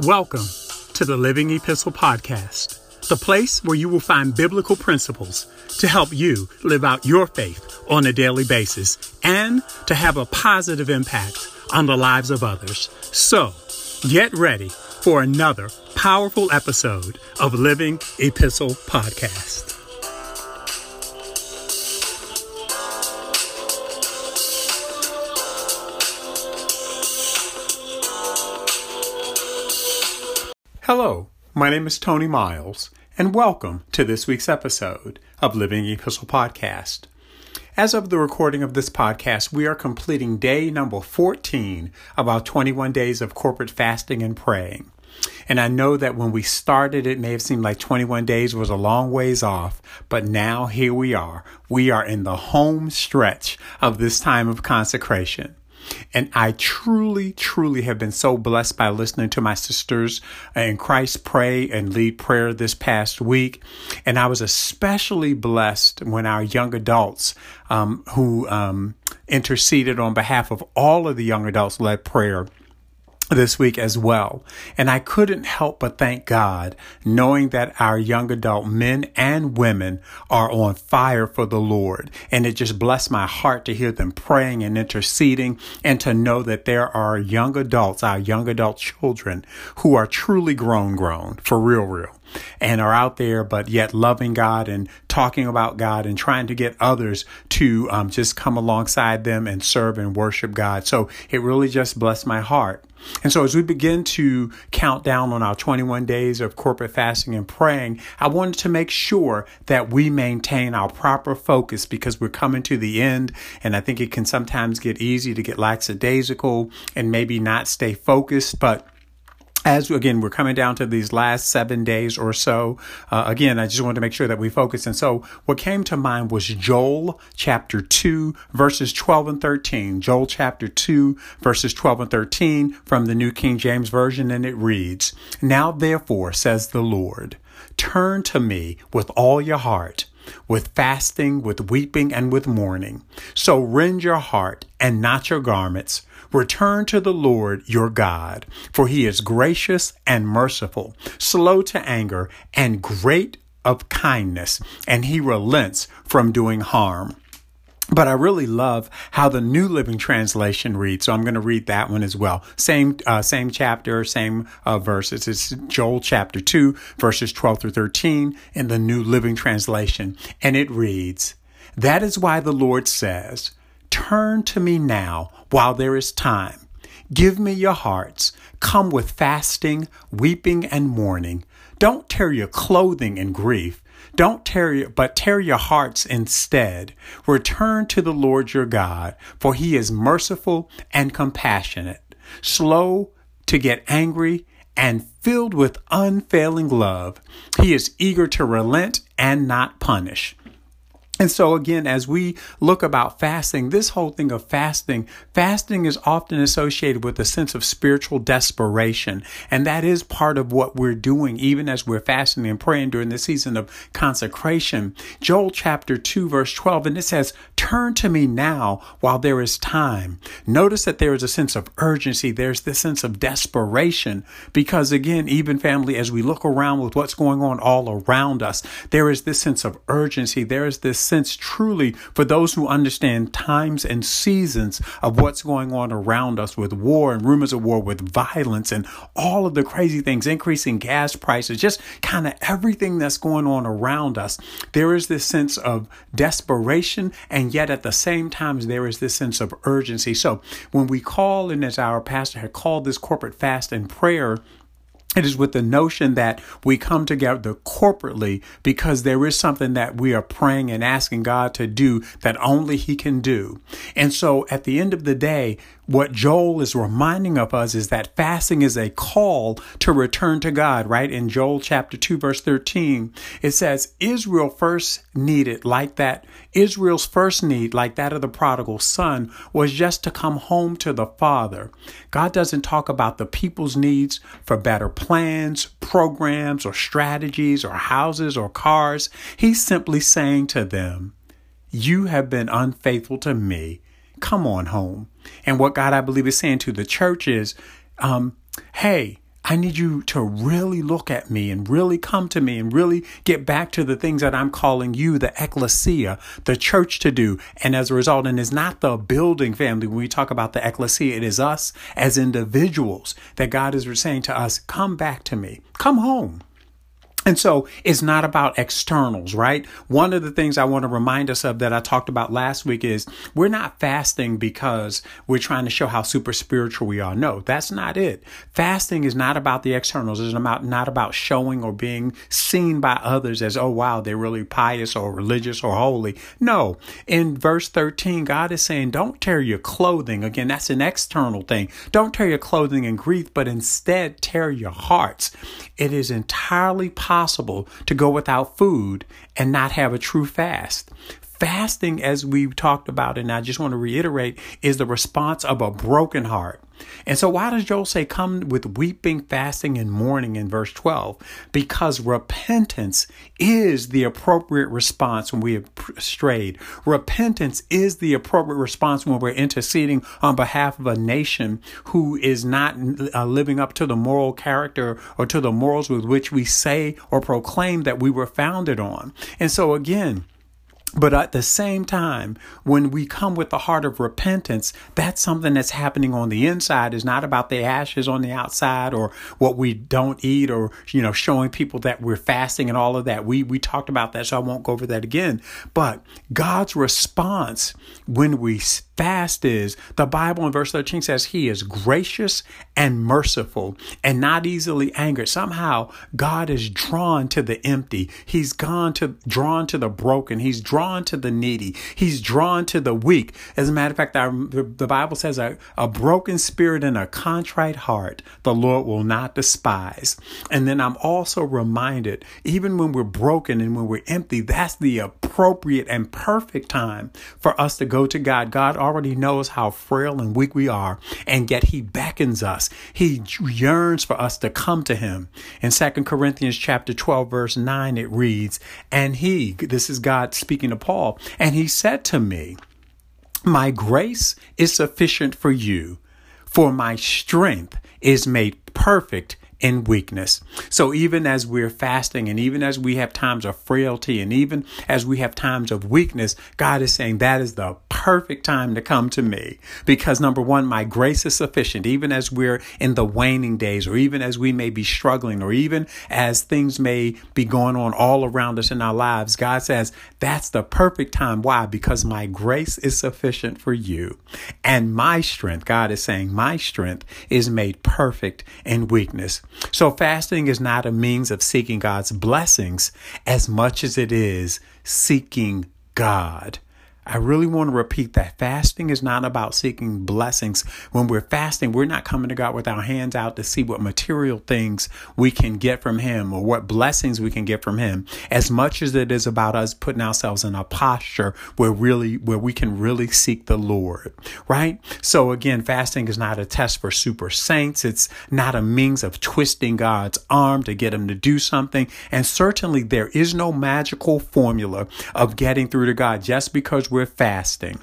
Welcome to the Living Epistle Podcast, the place where you will find biblical principles to help you live out your faith on a daily basis and to have a positive impact on the lives of others. So, get ready for another powerful episode of Living Epistle Podcast. Hello, my name is Tony Miles, and welcome to this week's episode of Living Epistle Podcast. As of the recording of this podcast, we are completing day number 14 of our 21 days of corporate fasting and praying. And I know that when we started, it may have seemed like 21 days was a long ways off, but now here we are. We are in the home stretch of this time of consecration. And I truly, truly have been so blessed by listening to my sisters in Christ pray and lead prayer this past week. And I was especially blessed when our young adults um, who um, interceded on behalf of all of the young adults led prayer this week as well. And I couldn't help but thank God knowing that our young adult men and women are on fire for the Lord. And it just blessed my heart to hear them praying and interceding and to know that there are young adults, our young adult children who are truly grown, grown for real, real and are out there, but yet loving God and talking about God and trying to get others to um, just come alongside them and serve and worship God. So it really just blessed my heart. And so, as we begin to count down on our 21 days of corporate fasting and praying, I wanted to make sure that we maintain our proper focus because we're coming to the end. And I think it can sometimes get easy to get lackadaisical and maybe not stay focused. But as again we're coming down to these last seven days or so uh, again i just wanted to make sure that we focus. And so what came to mind was joel chapter 2 verses 12 and 13 joel chapter 2 verses 12 and 13 from the new king james version and it reads now therefore says the lord turn to me with all your heart with fasting, with weeping, and with mourning. So rend your heart and not your garments. Return to the Lord your God, for he is gracious and merciful, slow to anger, and great of kindness, and he relents from doing harm. But I really love how the New Living Translation reads, so I'm going to read that one as well. Same, uh, same chapter, same uh, verses. It's Joel chapter two, verses 12 through 13 in the New Living Translation, and it reads, "That is why the Lord says, Turn to me now while there is time. Give me your hearts. Come with fasting, weeping, and mourning. Don't tear your clothing in grief. Don't tear your, but tear your hearts instead. Return to the Lord your God, for he is merciful and compassionate, slow to get angry and filled with unfailing love. He is eager to relent and not punish. And so again, as we look about fasting, this whole thing of fasting, fasting is often associated with a sense of spiritual desperation. And that is part of what we're doing, even as we're fasting and praying during the season of consecration. Joel chapter 2, verse 12, and it says, Turn to me now while there is time. Notice that there is a sense of urgency. There's this sense of desperation because again, even family, as we look around with what's going on all around us, there is this sense of urgency. There is this sense truly for those who understand times and seasons of what's going on around us with war and rumors of war, with violence and all of the crazy things, increasing gas prices, just kind of everything that's going on around us. There is this sense of desperation, and yet at the same time, there is this sense of urgency. So when we call, and as our pastor had called this corporate fast and prayer, it is with the notion that we come together corporately because there is something that we are praying and asking God to do that only He can do. And so at the end of the day, what Joel is reminding of us is that fasting is a call to return to God, right? In Joel chapter 2, verse 13, it says, Israel first needed like that. Israel's first need, like that of the prodigal son, was just to come home to the Father. God doesn't talk about the people's needs for better plans, programs, or strategies, or houses, or cars. He's simply saying to them, You have been unfaithful to me Come on home. And what God, I believe, is saying to the church is, um, hey, I need you to really look at me and really come to me and really get back to the things that I'm calling you, the ecclesia, the church to do. And as a result, and it's not the building family. When we talk about the ecclesia, it is us as individuals that God is saying to us, come back to me, come home. And so it's not about externals, right? One of the things I want to remind us of that I talked about last week is we're not fasting because we're trying to show how super spiritual we are. No, that's not it. Fasting is not about the externals. It's about not about showing or being seen by others as, oh wow, they're really pious or religious or holy. No. In verse 13, God is saying, don't tear your clothing. Again, that's an external thing. Don't tear your clothing in grief, but instead tear your hearts. It is entirely possible possible to go without food and not have a true fast. Fasting, as we've talked about, and I just want to reiterate, is the response of a broken heart. And so, why does Joel say, Come with weeping, fasting, and mourning in verse 12? Because repentance is the appropriate response when we have strayed. Repentance is the appropriate response when we're interceding on behalf of a nation who is not uh, living up to the moral character or to the morals with which we say or proclaim that we were founded on. And so, again, but at the same time, when we come with the heart of repentance, that's something that's happening on the inside is not about the ashes on the outside or what we don't eat or, you know, showing people that we're fasting and all of that. We, we talked about that, so I won't go over that again. But God's response when we fast is the Bible in verse 13 says he is gracious and merciful and not easily angered. Somehow God is drawn to the empty. He's gone to drawn to the broken. He's drawn to the needy. He's drawn to the weak. As a matter of fact, our, the Bible says a, a broken spirit and a contrite heart, the Lord will not despise. And then I'm also reminded, even when we're broken and when we're empty, that's the appropriate and perfect time for us to go to God. God already knows how frail and weak we are, and yet he beckons us. He yearns for us to come to him. In Second Corinthians chapter 12 verse 9 it reads, "And he, this is God speaking to Paul, and he said to me, my grace is sufficient for you, for my strength is made perfect in weakness. So even as we're fasting and even as we have times of frailty and even as we have times of weakness, God is saying that is the perfect time to come to me because number one, my grace is sufficient. Even as we're in the waning days or even as we may be struggling or even as things may be going on all around us in our lives, God says that's the perfect time. Why? Because my grace is sufficient for you and my strength, God is saying my strength is made perfect in weakness. So fasting is not a means of seeking God's blessings as much as it is seeking God. I really want to repeat that fasting is not about seeking blessings. When we're fasting, we're not coming to God with our hands out to see what material things we can get from Him or what blessings we can get from Him, as much as it is about us putting ourselves in a posture where really, where we can really seek the Lord, right? So again, fasting is not a test for super saints. It's not a means of twisting God's arm to get Him to do something. And certainly there is no magical formula of getting through to God just because we're we're fasting.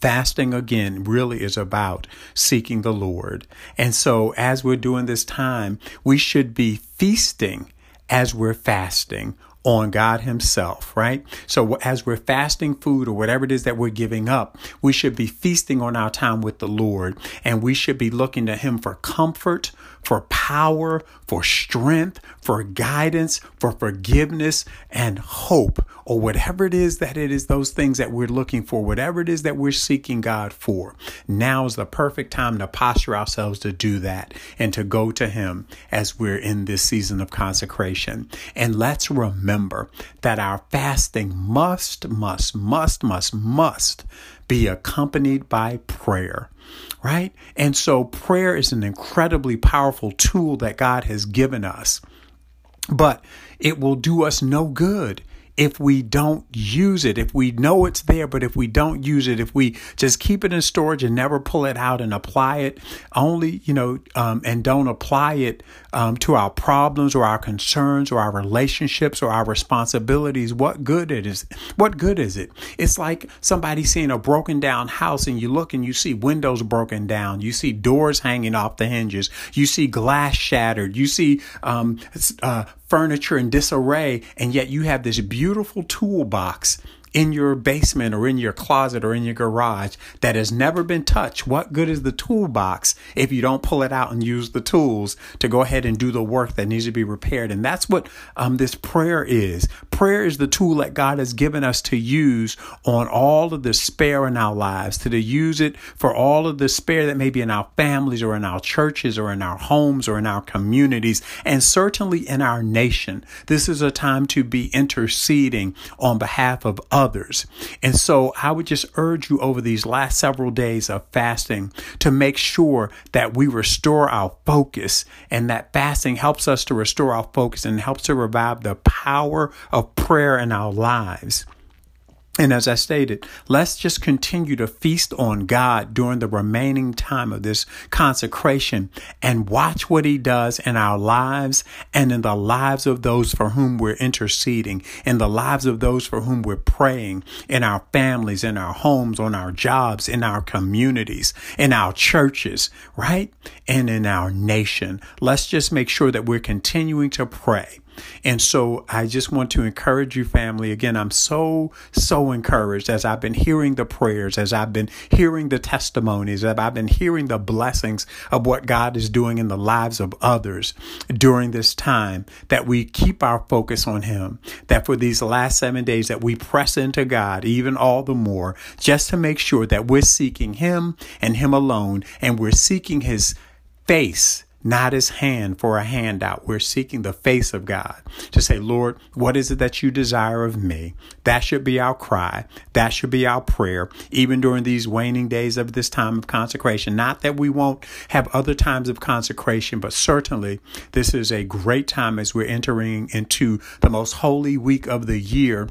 Fasting again really is about seeking the Lord. And so, as we're doing this time, we should be feasting as we're fasting on God Himself, right? So, as we're fasting food or whatever it is that we're giving up, we should be feasting on our time with the Lord and we should be looking to Him for comfort, for power, for strength, for guidance, for forgiveness and hope, or whatever it is that it is, those things that we're looking for, whatever it is that we're seeking God for. Now is the perfect time to posture ourselves to do that and to go to Him as we're in this season of consecration. And let's remember that our fasting must, must, must, must, must be accompanied by prayer right? And so prayer is an incredibly powerful tool that God has given us. But it will do us no good if we don't use it, if we know it's there, but if we don't use it, if we just keep it in storage and never pull it out and apply it only, you know, um, and don't apply it um, to our problems or our concerns or our relationships or our responsibilities, what good it is? What good is it? It's like somebody seeing a broken down house and you look and you see windows broken down, you see doors hanging off the hinges, you see glass shattered, you see um, uh, furniture in disarray, and yet you have this beautiful toolbox in your basement or in your closet or in your garage that has never been touched, what good is the toolbox if you don't pull it out and use the tools to go ahead and do the work that needs to be repaired? And that's what um, this prayer is. Prayer is the tool that God has given us to use on all of the spare in our lives, to use it for all of the spare that may be in our families or in our churches or in our homes or in our communities, and certainly in our nation. This is a time to be interceding on behalf of others others. And so I would just urge you over these last several days of fasting to make sure that we restore our focus and that fasting helps us to restore our focus and helps to revive the power of prayer in our lives. And as I stated, let's just continue to feast on God during the remaining time of this consecration and watch what He does in our lives and in the lives of those for whom we're interceding, in the lives of those for whom we're praying, in our families, in our homes, on our jobs, in our communities, in our churches, right? And in our nation. Let's just make sure that we're continuing to pray and so I just want to encourage you, family. Again, I'm so, so encouraged as I've been hearing the prayers, as I've been hearing the testimonies, as I've been hearing the blessings of what God is doing in the lives of others during this time, that we keep our focus on Him, that for these last seven days that we press into God even all the more, just to make sure that we're seeking Him and Him alone, and we're seeking His face not his hand for a handout. We're seeking the face of God to say, Lord, what is it that you desire of me? That should be our cry. That should be our prayer, even during these waning days of this time of consecration. Not that we won't have other times of consecration, but certainly this is a great time as we're entering into the most holy week of the year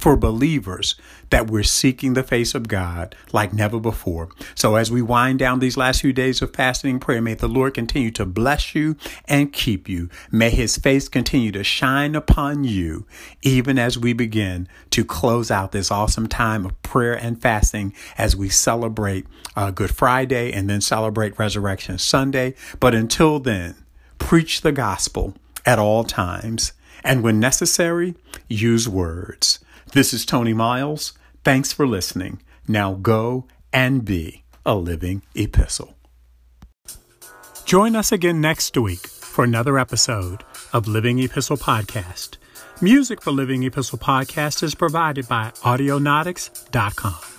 for believers that we're seeking the face of God like never before. So as we wind down these last few days of fasting and prayer, may the Lord continue to bless you and keep you. May his face continue to shine upon you, even as we begin to close out this awesome time of prayer and fasting as we celebrate uh, Good Friday and then celebrate Resurrection Sunday. But until then, preach the gospel at all times. And when necessary, use words. This is Tony Miles. Thanks for listening. Now go and be a living epistle. Join us again next week for another episode of Living Epistle Podcast. Music for Living Epistle Podcast is provided by Audionautix.com.